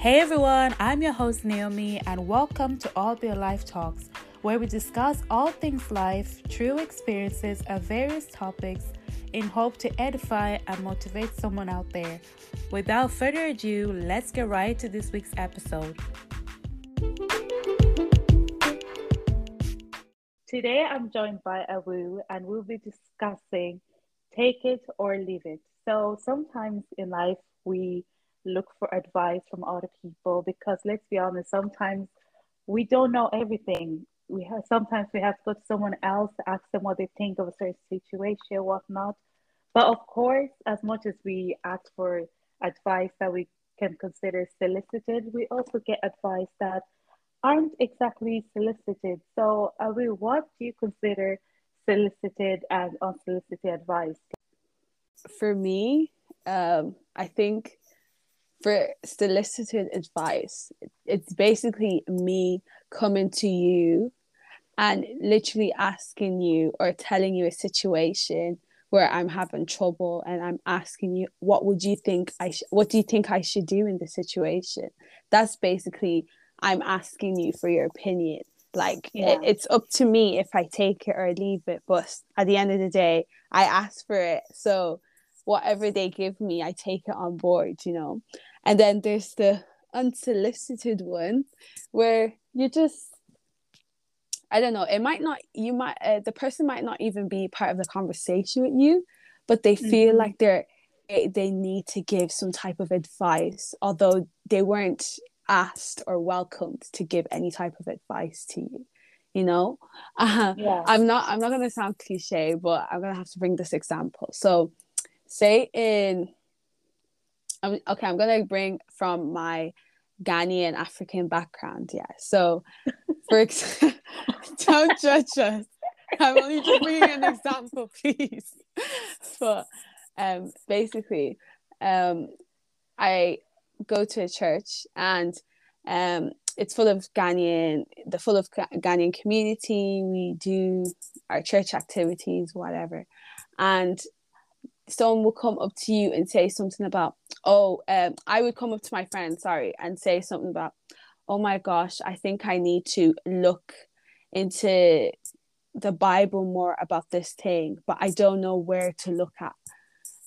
Hey everyone, I'm your host Naomi, and welcome to All Be Life Talks, where we discuss all things life, true experiences, and various topics in hope to edify and motivate someone out there. Without further ado, let's get right to this week's episode. Today I'm joined by Awu, and we'll be discussing take it or leave it. So sometimes in life we look for advice from other people because let's be honest, sometimes we don't know everything. We have sometimes we have to go to someone else to ask them what they think of a certain situation, whatnot. But of course, as much as we ask for advice that we can consider solicited, we also get advice that aren't exactly solicited. So, Awu, what do you consider solicited and unsolicited advice? For me, um, I think for solicited advice, it's basically me coming to you and literally asking you or telling you a situation where I'm having trouble and I'm asking you what would you think I sh- what do you think I should do in this situation? That's basically I'm asking you for your opinion. Like yeah. it, it's up to me if I take it or leave it but at the end of the day I ask for it. So whatever they give me I take it on board you know and then there's the unsolicited one where you just I don't know. It might not. You might. Uh, the person might not even be part of the conversation with you, but they feel mm-hmm. like they're they need to give some type of advice, although they weren't asked or welcomed to give any type of advice to you. You know, uh. I'm not. I'm not gonna sound cliche, but I'm gonna have to bring this example. So, say in I'm, okay, I'm gonna bring from my Ghanaian African background. Yeah. So, for example, don't judge us. I'm only just bringing an example, please. But um, basically, um, I go to a church and um, it's full of Ghanaian, the full of Ghanaian community. We do our church activities, whatever, and someone will come up to you and say something about, oh, um, I would come up to my friend, sorry, and say something about, oh my gosh, I think I need to look into the Bible more about this thing, but I don't know where to look at.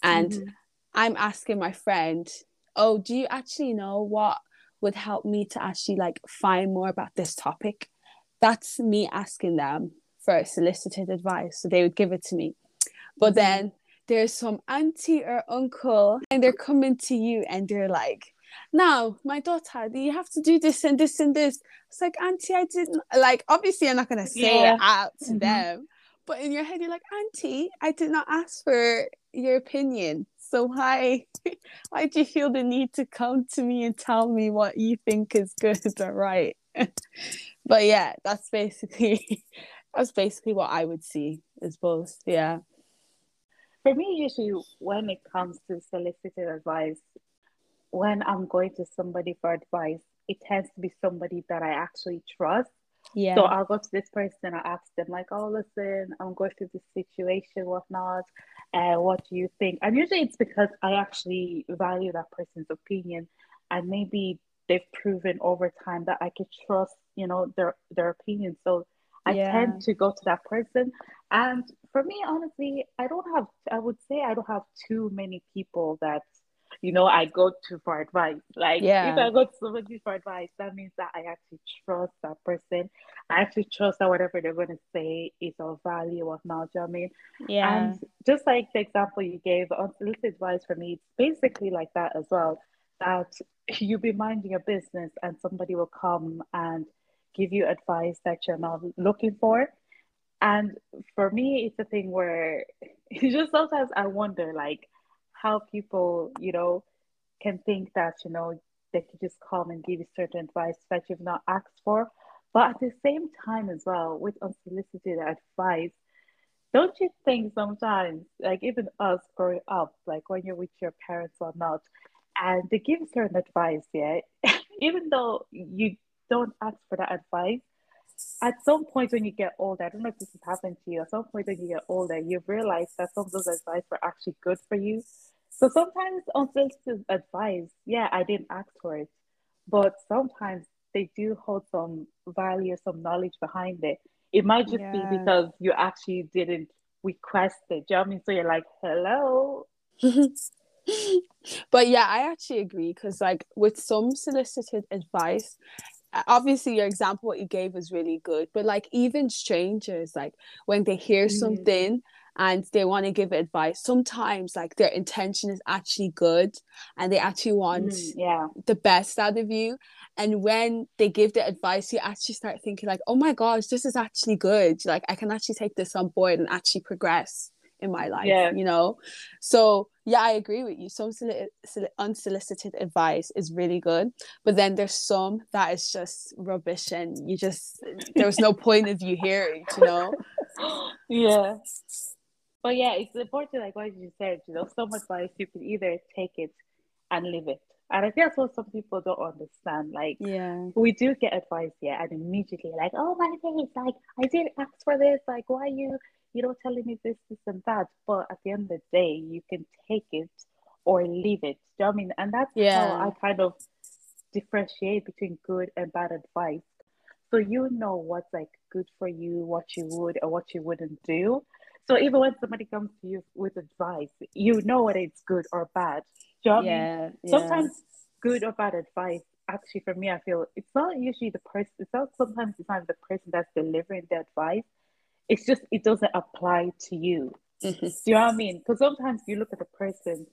And mm-hmm. I'm asking my friend, oh, do you actually know what would help me to actually like find more about this topic? That's me asking them for solicited advice. So they would give it to me. But mm-hmm. then there's some auntie or uncle and they're coming to you and they're like now my daughter you have to do this and this and this it's like auntie i didn't like obviously i'm not going to say yeah. it out to mm-hmm. them but in your head you're like auntie i did not ask for your opinion so why why do you feel the need to come to me and tell me what you think is good or right but yeah that's basically that's basically what i would see as both yeah for me, usually when it comes to solicited advice, when I'm going to somebody for advice, it tends to be somebody that I actually trust. Yeah. So I'll go to this person and I ask them like, "Oh, listen, I'm going through this situation, whatnot. Uh, what do you think?" And usually it's because I actually value that person's opinion, and maybe they've proven over time that I could trust, you know, their their opinion. So I yeah. tend to go to that person. And for me, honestly, I don't have, I would say I don't have too many people that, you know, I go to for advice. Like, yeah. if I go to somebody for advice, that means that I actually trust that person. I actually trust that whatever they're going to say is of value or not. You know I mean? Yeah. And just like the example you gave, unsolicited advice for me, it's basically like that as well. That you be minding your business and somebody will come and give you advice that you're not looking for. And for me, it's a thing where it's just sometimes I wonder like how people, you know, can think that, you know, they could just come and give you certain advice that you've not asked for. But at the same time as well, with unsolicited advice, don't you think sometimes, like even us growing up, like when you're with your parents or not, and they give certain advice, yeah, even though you don't ask for that advice. At some point when you get older, I don't know if this has happened to you, at some point when you get older, you've realized that some of those advice were actually good for you. So sometimes unsolicited advice, yeah, I didn't ask for it, but sometimes they do hold some value, some knowledge behind it. It might just yeah. be because you actually didn't request it. Do you know I mean? So you're like, hello. but yeah, I actually agree because like with some solicited advice, obviously your example what you gave was really good but like even strangers like when they hear mm-hmm. something and they want to give advice sometimes like their intention is actually good and they actually want mm, yeah. the best out of you and when they give the advice you actually start thinking like oh my gosh this is actually good. Like i can actually take this on board and actually progress in my life yeah. you know so yeah i agree with you some unsolicited advice is really good but then there's some that is just rubbish and you just there's no point of you hearing you know yeah but yeah it's important like what you said you know some advice you can either take it and leave it and I think that's what some people don't understand. Like, yeah, we do get advice, yeah, and immediately like, oh my face, like I didn't ask for this. Like, why you you know, telling me this, this, and that. But at the end of the day, you can take it or leave it. Do you know I mean? And that's yeah. how I kind of differentiate between good and bad advice. So you know what's like good for you, what you would or what you wouldn't do. So even when somebody comes to you with advice, you know whether it's good or bad. Do you know yeah, I mean? Yeah. Sometimes good or bad advice actually for me I feel it's not usually the person it's not sometimes it's not the person that's delivering the advice it's just it doesn't apply to you. Mm-hmm. Do you know what I mean? Because sometimes you look at the person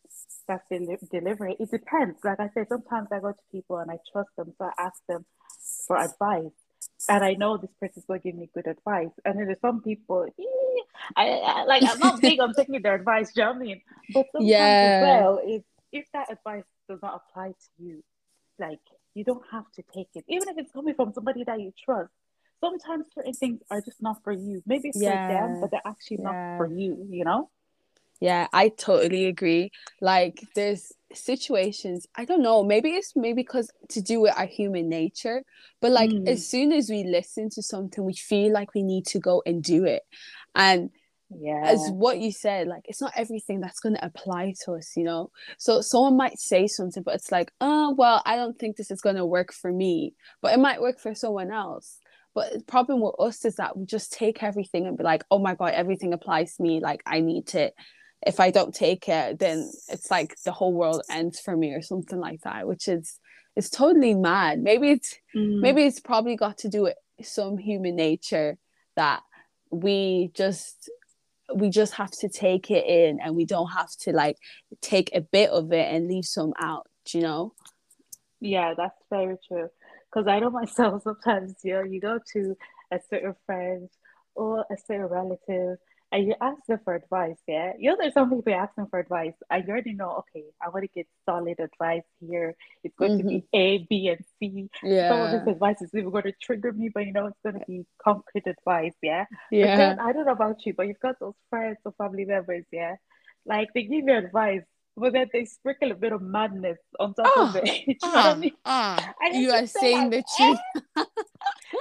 that's del- delivering. It depends. Like I said, sometimes I go to people and I trust them, so I ask them for advice, and I know this person's going to give me good advice. And then there's some people, I, I, like I'm not big on taking their advice. Do you know what I mean? But sometimes yeah. as well, if if that advice does not apply to you, like you don't have to take it, even if it's coming from somebody that you trust sometimes certain things are just not for you. Maybe it's yeah. for them, but they're actually yeah. not for you, you know? Yeah, I totally agree. Like there's situations, I don't know, maybe it's maybe because to do with our human nature, but like mm. as soon as we listen to something, we feel like we need to go and do it. And yeah as what you said like it's not everything that's going to apply to us you know so someone might say something but it's like oh well i don't think this is going to work for me but it might work for someone else but the problem with us is that we just take everything and be like, oh my God, everything applies to me. Like, I need to, if I don't take it, then it's like the whole world ends for me or something like that, which is, it's totally mad. Maybe it's, mm. maybe it's probably got to do with some human nature that we just, we just have to take it in and we don't have to like take a bit of it and leave some out, you know? Yeah, that's very true. Because I know myself sometimes, you know, you go to a certain friend or a certain relative and you ask them for advice, yeah. You know, there's some people ask them for advice. I already know, okay, I want to get solid advice here. It's going mm-hmm. to be mm-hmm. A, B, and C. Yeah. Some of this advice is even going to trigger me, but you know, it's going to be concrete advice, yeah. Yeah. Then, I don't know about you, but you've got those friends or family members, yeah. Like they give you advice, but then they sprinkle a bit of madness on top oh, of ah, it. you I ah, mean? Oh, you are saying the truth.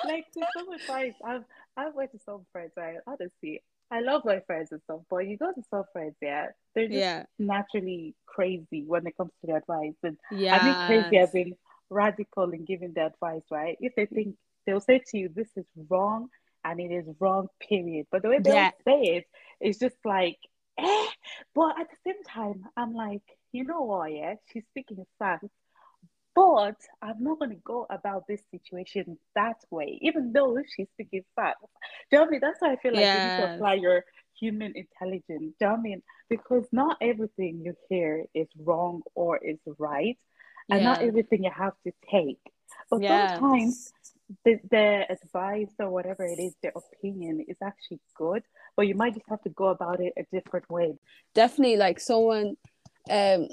like to some advice, I've I've went to some friends, right? Honestly, I love my friends and stuff, but you go to some friends, yeah, they're just yeah. naturally crazy when it comes to the advice. And yeah, I mean crazy as in radical in giving the advice, right? If they think they'll say to you, This is wrong and it is wrong, period. But the way they yeah. say it, it's just like eh. But at the same time, I'm like, you know what, yeah, she's speaking facts. But I'm not going to go about this situation that way, even though she's speaking facts. Do you know I mean? That's why I feel like yes. you need to apply your human intelligence. Do you know I mean? Because not everything you hear is wrong or is right, and yeah. not everything you have to take. But yes. sometimes the, the advice or whatever it is, the opinion is actually good, but you might just have to go about it a different way. Definitely, like someone, um,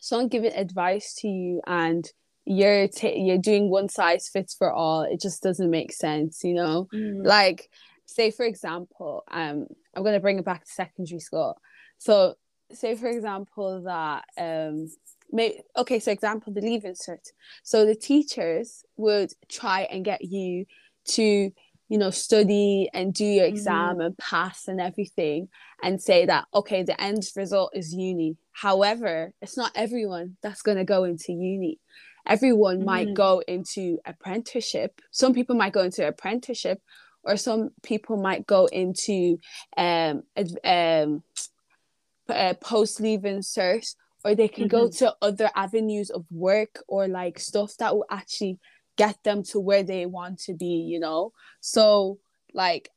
someone giving advice to you and you're t- you're doing one size fits for all. It just doesn't make sense, you know. Mm. Like, say for example, um, I'm gonna bring it back to secondary school. So, say for example that um may okay so example the leaving cert so the teachers would try and get you to you know study and do your exam mm-hmm. and pass and everything and say that okay the end result is uni however it's not everyone that's going to go into uni everyone mm. might go into apprenticeship some people might go into apprenticeship or some people might go into um, um, uh, post leaving cert or they can mm-hmm. go to other avenues of work or like stuff that will actually get them to where they want to be you know so like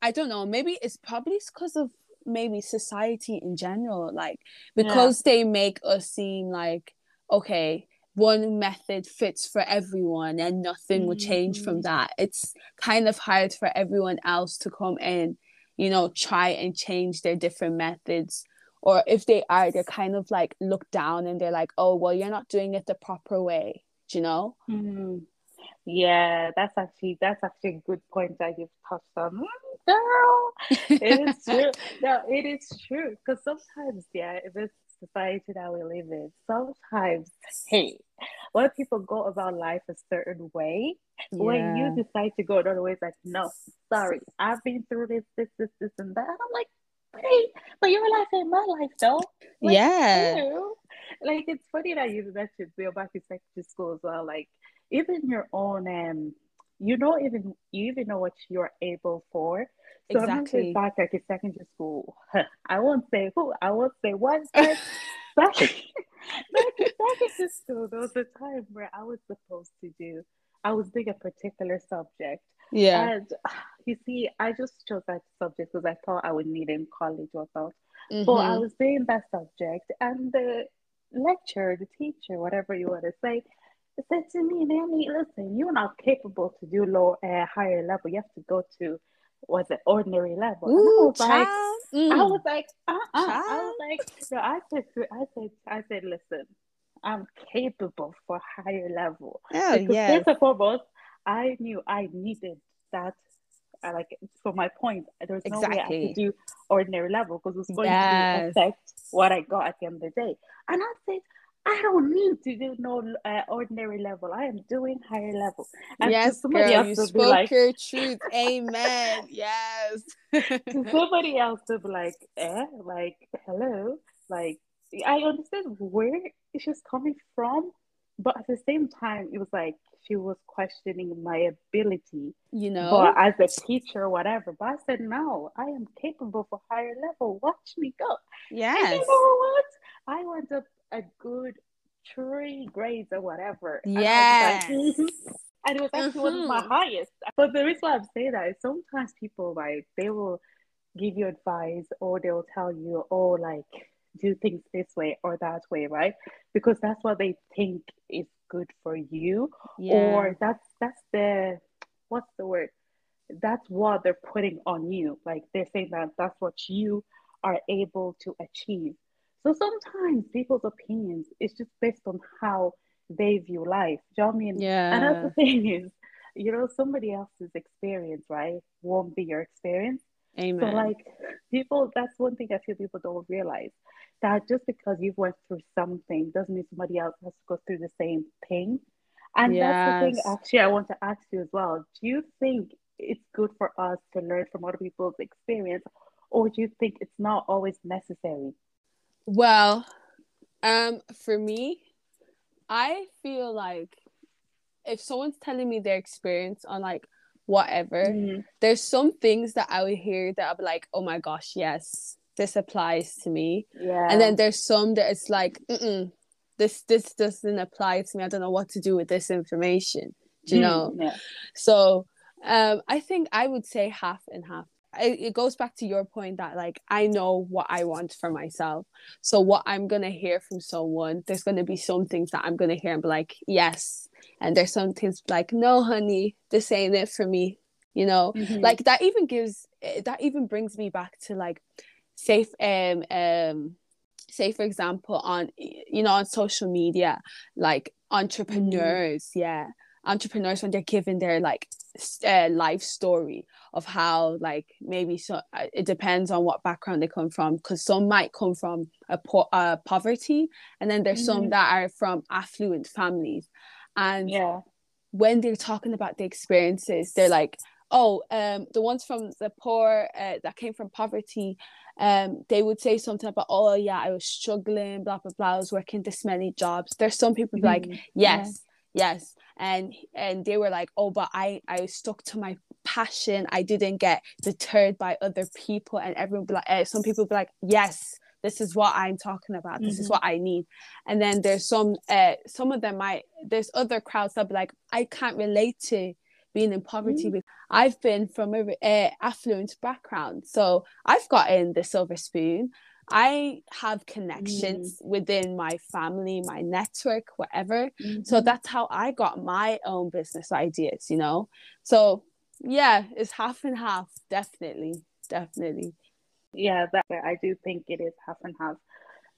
i don't know maybe it's probably because of maybe society in general like because yeah. they make us seem like okay one method fits for everyone and nothing mm-hmm. will change from mm-hmm. that it's kind of hard for everyone else to come in you know try and change their different methods or if they are they're kind of like looked down and they're like oh well you're not doing it the proper way do you know? Mm-hmm. yeah that's actually that's actually a good point that you've touched on. Mm, girl it is true. No it is true because sometimes yeah in this society that we live in sometimes hey when people go about life a certain way yeah. when you decide to go another way? It's like no sorry i've been through this this this this and that. And i'm like great, but your life ain't my life though. Like, yeah. Ew. Like it's funny that you mentioned go back to secondary school as well. Like even your own um you know even you even know what you're able for. So exactly. back like in secondary school. I won't say who, I won't say what but back, back, back in school, there was a time where I was supposed to do I was doing a particular subject yeah. And you see, I just chose that subject because I thought I would need it in college or so. Mm-hmm. But I was doing that subject, and the lecturer, the teacher, whatever you want to say, said to me, Nanny, listen, you're not capable to do low, uh, higher level. You have to go to was it ordinary level? Ooh, I was child. like, mm. I was like, uh, uh I was like, no, I said, I said, I said, listen, I'm capable for higher level. Oh, because yes. first and foremost, I knew I needed that. Uh, like for my point, there's no exactly. way I could do ordinary level because it was going yes. to affect what I got at the end of the day. And I said, I don't need to do no uh, ordinary level. I am doing higher level. And yes, somebody girl, else you spoke like, your truth. Amen. yes. somebody else to be like, eh, like, hello, like, I understand where she's coming from, but at the same time, it was like she was questioning my ability, you know, but as a teacher or whatever. But I said, no, I am capable for higher level. Watch me go. Yes. And you know what? I went up a good three grades or whatever. Yes. And, it was actually one of my mm-hmm. highest. But the reason why I'm saying that is sometimes people like they will give you advice or they'll tell you, oh, like do things this way or that way, right? Because that's what they think is good for you. Yeah. or that's that's the what's the word? That's what they're putting on you. Like they're saying that that's what you are able to achieve. So sometimes people's opinions is just based on how they view life. Do you know what i mean? Yeah. And that's the thing is you know somebody else's experience right won't be your experience Amen. so like people that's one thing i feel people don't realize that just because you've went through something doesn't mean somebody else has to go through the same thing. And yes. that's the thing actually I want to ask you as well. Do you think it's good for us to learn from other people's experience or do you think it's not always necessary? Well, um for me, I feel like if someone's telling me their experience on like whatever, mm-hmm. there's some things that I would hear that I'll be like, oh my gosh, yes, this applies to me. Yeah. And then there's some that it's like, this this doesn't apply to me. I don't know what to do with this information. Do you mm, know? Yeah. So um, I think I would say half and half. It, it goes back to your point that like I know what I want for myself. So what I'm gonna hear from someone, there's gonna be some things that I'm gonna hear and be like, yes. And there's some things like, no, honey, this ain't it for me. You know, mm-hmm. like that even gives eh, that even brings me back to like safe um um say for example on you know on social media like entrepreneurs mm. yeah entrepreneurs when they're giving their like uh, life story of how like maybe so uh, it depends on what background they come from because some might come from a po- uh, poverty and then there's mm. some that are from affluent families and yeah when they're talking about the experiences they're like oh um the ones from the poor uh, that came from poverty um, they would say something about, oh yeah, I was struggling, blah blah blah. I was working this many jobs. There's some people mm-hmm. like, yes, yeah. yes, and and they were like, oh, but I I stuck to my passion. I didn't get deterred by other people, and everyone be like, uh, some people be like, yes, this is what i'm talking about this mm-hmm. is what i need and then there's some uh some of them might there's other crowds that be like i can't relate to being in poverty mm. i've been from a uh, affluent background so i've gotten the silver spoon i have connections mm. within my family my network whatever mm-hmm. so that's how i got my own business ideas you know so yeah it's half and half definitely definitely yeah, that I do think it is half and half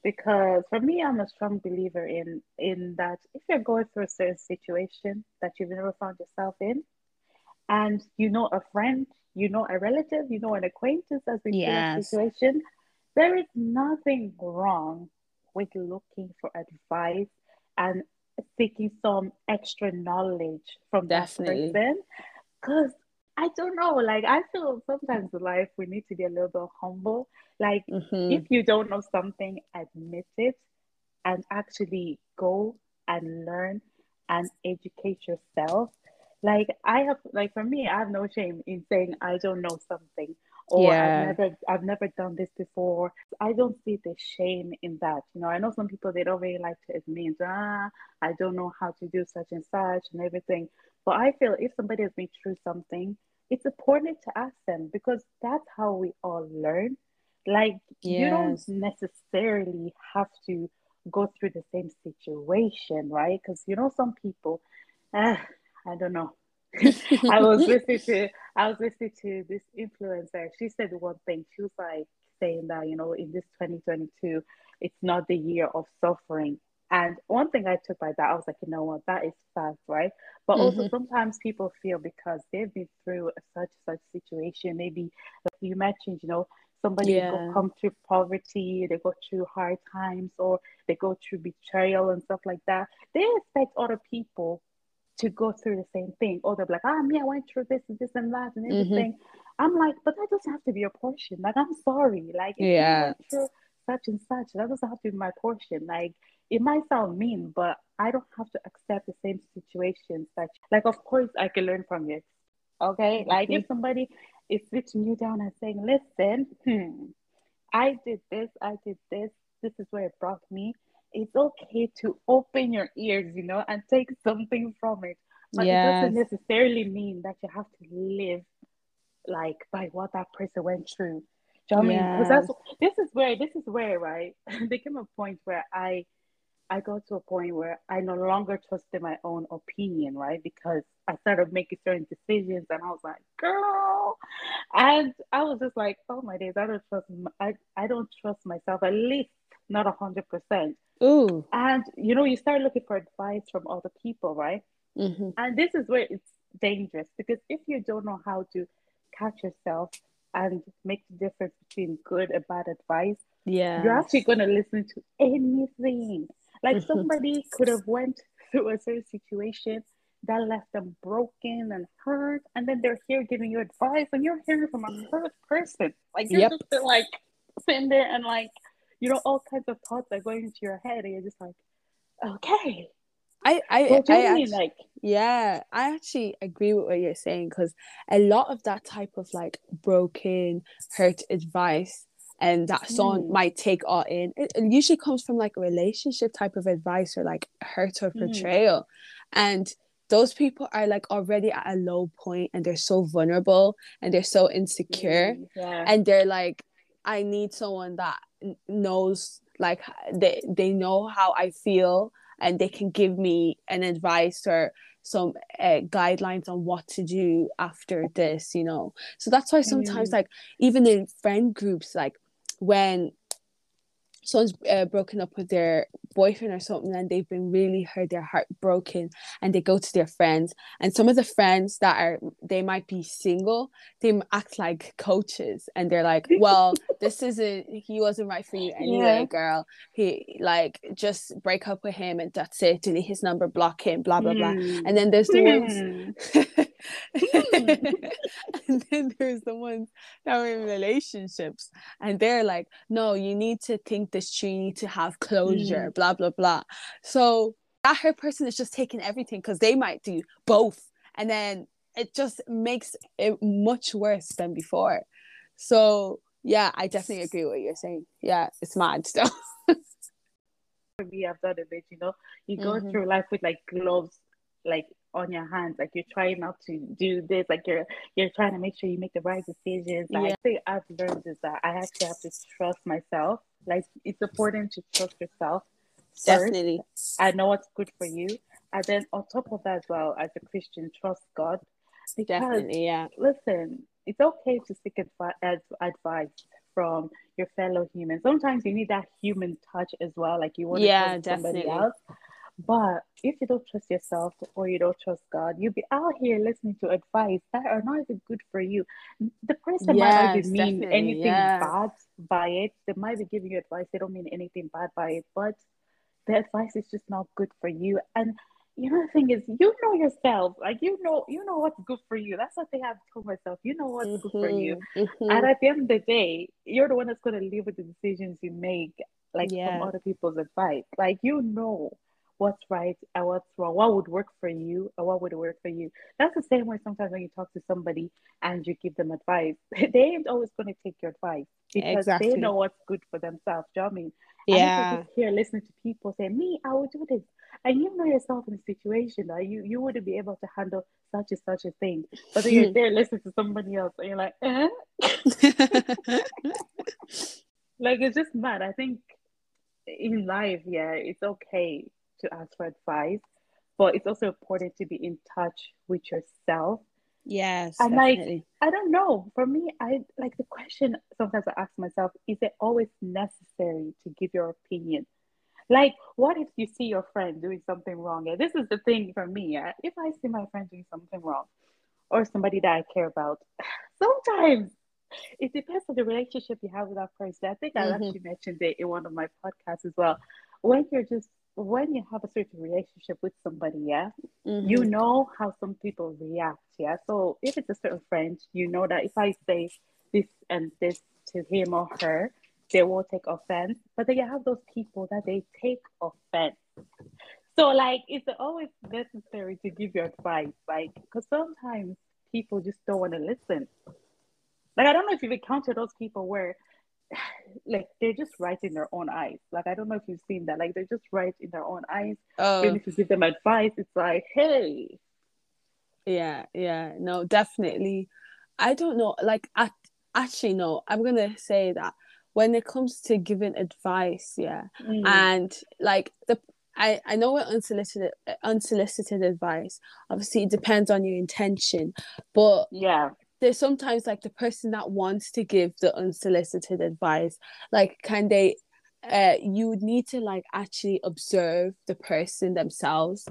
because for me i'm a strong believer in in that if you're going through a certain situation that you've never found yourself in and you know a friend you know a relative you know an acquaintance as in yes. situation there is nothing wrong with looking for advice and seeking some extra knowledge from Definitely. that person because I don't know. Like I feel sometimes in life we need to be a little bit humble. Like mm-hmm. if you don't know something, admit it and actually go and learn and educate yourself. Like I have like for me, I have no shame in saying I don't know something or yeah. I've never I've never done this before. I don't see the shame in that. You know, I know some people they don't really like to admit, ah, I don't know how to do such and such and everything. But I feel if somebody has been through something it's important to ask them because that's how we all learn. Like yes. you don't necessarily have to go through the same situation, right? Because you know some people, uh, I don't know. I was listening to I was listening to this influencer. She said one thing. She was like saying that you know in this 2022, it's not the year of suffering. And one thing I took by that, I was like, you know what, that is fact, right? But mm-hmm. also sometimes people feel because they've been through such such situation, maybe like you mentioned, you know, somebody yeah. go come through poverty, they go through hard times, or they go through betrayal and stuff like that. They expect other people to go through the same thing. Or they're like, ah, me, I went through this and this and that and mm-hmm. everything. Mm-hmm. I'm like, but that doesn't have to be your portion. Like, I'm sorry. Like, yeah. such and such, that doesn't have to be my portion. Like, it might sound mean, but I don't have to accept the same situations that, like, of course, I can learn from it. Okay, like if somebody is sitting you down and saying, "Listen, hmm, I did this, I did this. This is where it brought me." It's okay to open your ears, you know, and take something from it. But yes. it doesn't necessarily mean that you have to live like by what that person went through. Do you know what yes. I mean? Because that's this is where this is where right. there came a point where I I got to a point where I no longer trusted my own opinion, right? Because I started making certain decisions, and I was like, "Girl," and I was just like, "Oh my days, I don't trust. I I don't trust myself. At least not a hundred percent." Ooh. And you know, you start looking for advice from other people, right? Mm-hmm. And this is where it's dangerous because if you don't know how to catch yourself and make the difference between good and bad advice, yeah, you're actually gonna listen to anything like somebody could have went through a certain situation that left them broken and hurt, and then they're here giving you advice, and you're hearing from a hurt person. Like you're yep. just like sitting there and like you know all kinds of thoughts are going into your head, and you're just like, okay. I I, I actually, like yeah, I actually agree with what you're saying because a lot of that type of like broken, hurt advice and that someone mm. might take all in it, it, usually comes from like a relationship type of advice or like hurt or betrayal mm. and those people are like already at a low point and they're so vulnerable and they're so insecure mm, yeah. and they're like i need someone that knows like they they know how i feel and they can give me an advice or some uh, guidelines on what to do after this you know so that's why sometimes mm. like even in friend groups like when someone's uh, broken up with their boyfriend or something and they've been really hurt their heart broken and they go to their friends and some of the friends that are they might be single they act like coaches and they're like well this isn't he wasn't right for you anyway yeah. girl he like just break up with him and that's it delete his number block him blah blah blah mm. and then there's the mm. ones and then there's the ones that are in relationships and they're like, no, you need to think this through, you need to have closure, mm. Blah, blah, blah. So that her person is just taking everything because they might do both. And then it just makes it much worse than before. So yeah, I definitely agree with what you're saying. Yeah, it's mad stuff. For me, I've done a bit, you know, you go mm-hmm. through life with like gloves like on your hands, like you're trying not to do this, like you're you're trying to make sure you make the right decisions. Like, yeah. I think I've learned is that I actually have to trust myself. Like it's important to trust yourself. First. Definitely. I know what's good for you. And then on top of that as well, as a Christian, trust God. Because, Definitely, yeah. Listen, it's okay to seek advi- advice from your fellow humans. Sometimes you need that human touch as well, like you want to yeah, trust somebody else. But if you don't trust yourself or you don't trust God, you'll be out here listening to advice that are not even good for you. The person yes, might not even mean anything yes. bad by it. They might be giving you advice, they don't mean anything bad by it, but the advice is just not good for you. And you know the thing is you know yourself like you know you know what's good for you that's what they have told myself you know what's mm-hmm, good for you mm-hmm. mm-hmm. and at the end of the day you're the one that's going to live with the decisions you make like yeah. from other people's advice like you know what's right and what's wrong what would work for you and what would work for you that's the same way sometimes when you talk to somebody and you give them advice they ain't always going to take your advice because exactly. they know what's good for themselves do you know what I mean yeah. And just here listening to people say, Me, I would do this and you know yourself in a situation that you you wouldn't be able to handle such and such a thing, but then you're there listening to somebody else, and you're like, eh? like it's just mad. I think in life, yeah, it's okay to ask for advice, but it's also important to be in touch with yourself. Yes, and definitely. like I don't know. For me, I like the question. Sometimes I ask myself: Is it always necessary to give your opinion? Like, what if you see your friend doing something wrong? And this is the thing for me. If I see my friend doing something wrong or somebody that I care about, sometimes it depends on the relationship you have with that person. I think mm-hmm. I actually mentioned it in one of my podcasts as well. When you're just when you have a certain relationship with somebody, yeah, mm-hmm. you know how some people react, yeah. So if it's a certain friend, you know that if I say this and this to him or her, they won't take offense. But then you have those people that they take offense. So like it's always necessary to give your advice, like because sometimes people just don't want to listen. Like I don't know if you've encountered those people where like they're just right in their own eyes. Like I don't know if you've seen that. Like they're just right in their own eyes. Oh. Even if you give them advice, it's like, hey. Yeah, yeah, no, definitely. I don't know. Like, I actually no. I'm gonna say that when it comes to giving advice, yeah, mm. and like the I, I know we're unsolicited unsolicited advice. Obviously, it depends on your intention, but yeah, there's sometimes like the person that wants to give the unsolicited advice, like can they? Uh, you would need to like actually observe the person themselves.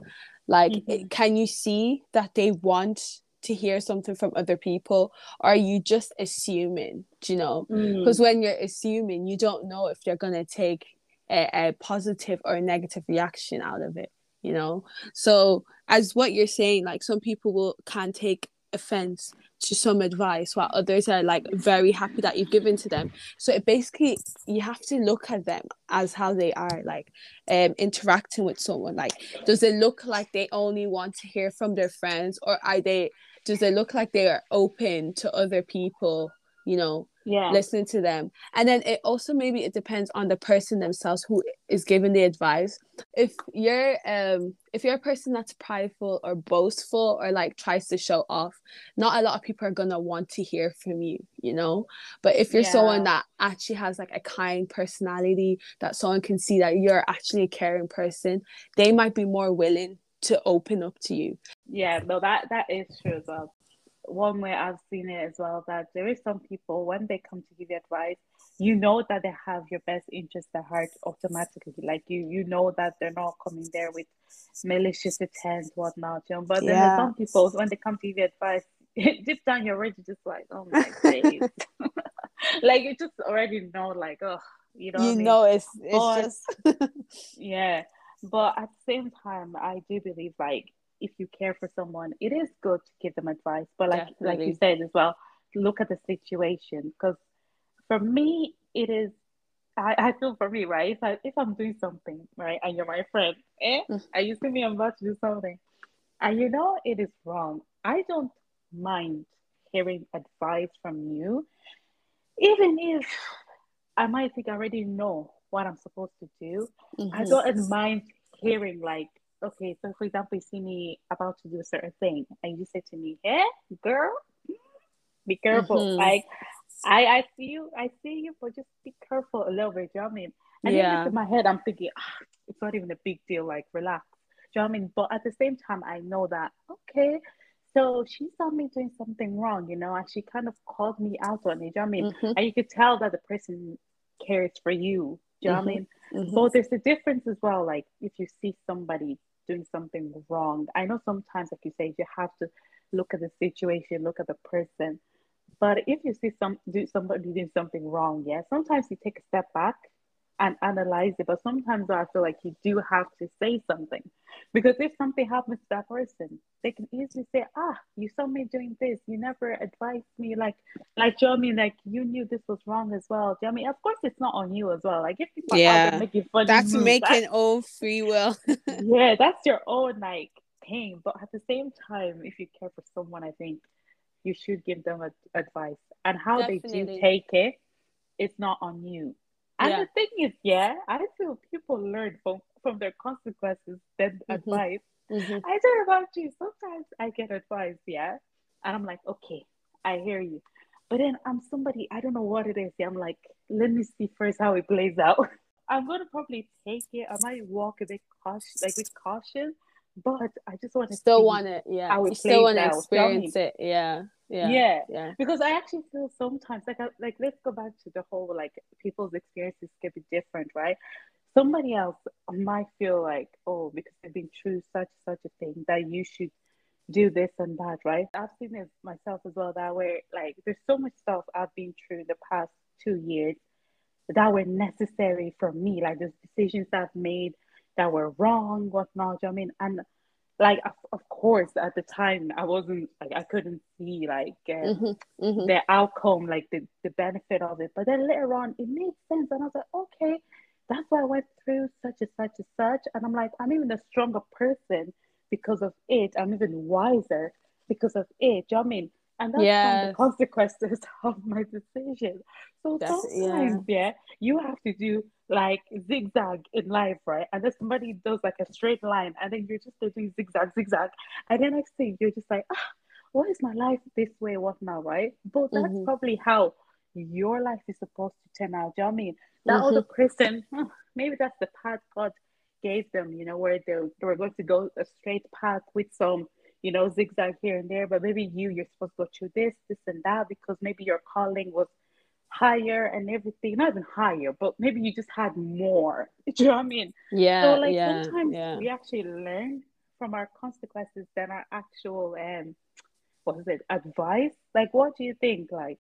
Like, mm-hmm. can you see that they want to hear something from other people or are you just assuming do you know because mm. when you're assuming you don't know if they're going to take a, a positive or a negative reaction out of it you know so as what you're saying like some people will can take offense to some advice while others are like very happy that you've given to them. So it basically you have to look at them as how they are like um interacting with someone. Like does it look like they only want to hear from their friends or are they does it look like they are open to other people you know yeah listening to them and then it also maybe it depends on the person themselves who is giving the advice if you're um if you're a person that's prideful or boastful or like tries to show off not a lot of people are gonna want to hear from you you know but if you're yeah. someone that actually has like a kind personality that someone can see that you're actually a caring person they might be more willing to open up to you. Yeah, no, that that is true as well. One way I've seen it as well that there is some people when they come to give you advice, you know that they have your best interest at heart automatically. Like you, you know that they're not coming there with malicious intent, whatnot. You know? But then yeah. there's some people when they come to give you advice, deep down you're already just like, oh my days. like you just already know, like, oh, you know. You know, mean? it's it's but, just yeah. But at the same time, I do believe like if you care for someone, it is good to give them advice. But like Definitely. like you said as well, look at the situation. Because for me, it is I, I feel for me, right? If I if I'm doing something, right, and you're my friend, eh? Mm. And you see me I'm about to do something, and you know it is wrong. I don't mind hearing advice from you, even if I might think I already know what I'm supposed to do. Mm-hmm. I don't mind hearing like, okay, so for example, you see me about to do a certain thing, and you say to me, "Hey, girl, be careful." Mm-hmm. Like, I I see you, I see you, but just be careful a little bit. Do you know what I mean? And yeah. in my head, I'm thinking, ah, it's not even a big deal. Like, relax. Do you know what I mean? But at the same time, I know that okay, so she saw me doing something wrong, you know, and she kind of called me out on it. Do you know what I mean? Mm-hmm. And you could tell that the person cares for you. Do you know what I mm-hmm. mean? Mm-hmm. But there's a difference as well. Like if you see somebody doing something wrong, I know sometimes, like you say, you have to look at the situation, look at the person. But if you see some do somebody doing something wrong, yeah, sometimes you take a step back and analyze it. But sometimes I feel like you do have to say something because if something happens to that person, they can easily say, "Ah, you saw me doing this. You never advised me." Like, like, do you know I mean? Like, you knew this was wrong as well. Do you know I mean? Of course, it's not on you as well. Like, if people yeah, making funny that's moves, making that's, own free will. yeah, that's your own like thing. But at the same time, if you care for someone, I think you should give them a, advice and how Definitely. they do take it. It's not on you and yeah. the thing is, yeah, I feel people learn from from their consequences than mm-hmm. advice. Mm-hmm. I don't know about you. Sometimes I get advice, yeah, and I'm like, okay, I hear you, but then I'm somebody I don't know what it is. Yeah, I'm like, let me see first how it plays out. I'm gonna probably take it. I might walk a bit cautious, like with caution, but I just want to still want it. Yeah, you still want to experience it. Yeah yeah, yeah yeah. because i actually feel sometimes like I, like let's go back to the whole like people's experiences can be different right? Somebody else might feel like oh because they've been through such such a thing that you should do this and that right? I've seen this myself as well that way like there's so much stuff i've been through in the past two years that were necessary for me like there's decisions i've made that were wrong whatnot i mean? And like of, of, course at the time i wasn't like i couldn't see like uh, mm-hmm, mm-hmm. the outcome like the, the benefit of it but then later on it made sense and i was like okay that's why i went through such and such and such and i'm like i'm even a stronger person because of it i'm even wiser because of it you know I mean and that's yes. the consequences of my decision. So that's, sometimes, yeah. yeah, you have to do like zigzag in life, right? And then somebody does like a straight line, and then you're just doing zigzag, zigzag, and then next thing you're just like, ah, what is my life this way? What now, right? But that's mm-hmm. probably how your life is supposed to turn out. Do you know I mean? That mm-hmm. other person, maybe that's the path God gave them, you know, where they they were going to go a straight path with some you know, zigzag here and there, but maybe you, you're supposed to go through this, this, and that because maybe your calling was higher and everything, not even higher, but maybe you just had more. Do you know what I mean? Yeah. So, like, yeah, sometimes yeah. we actually learn from our consequences than our actual, um, what is it, advice? Like, what do you think? Like,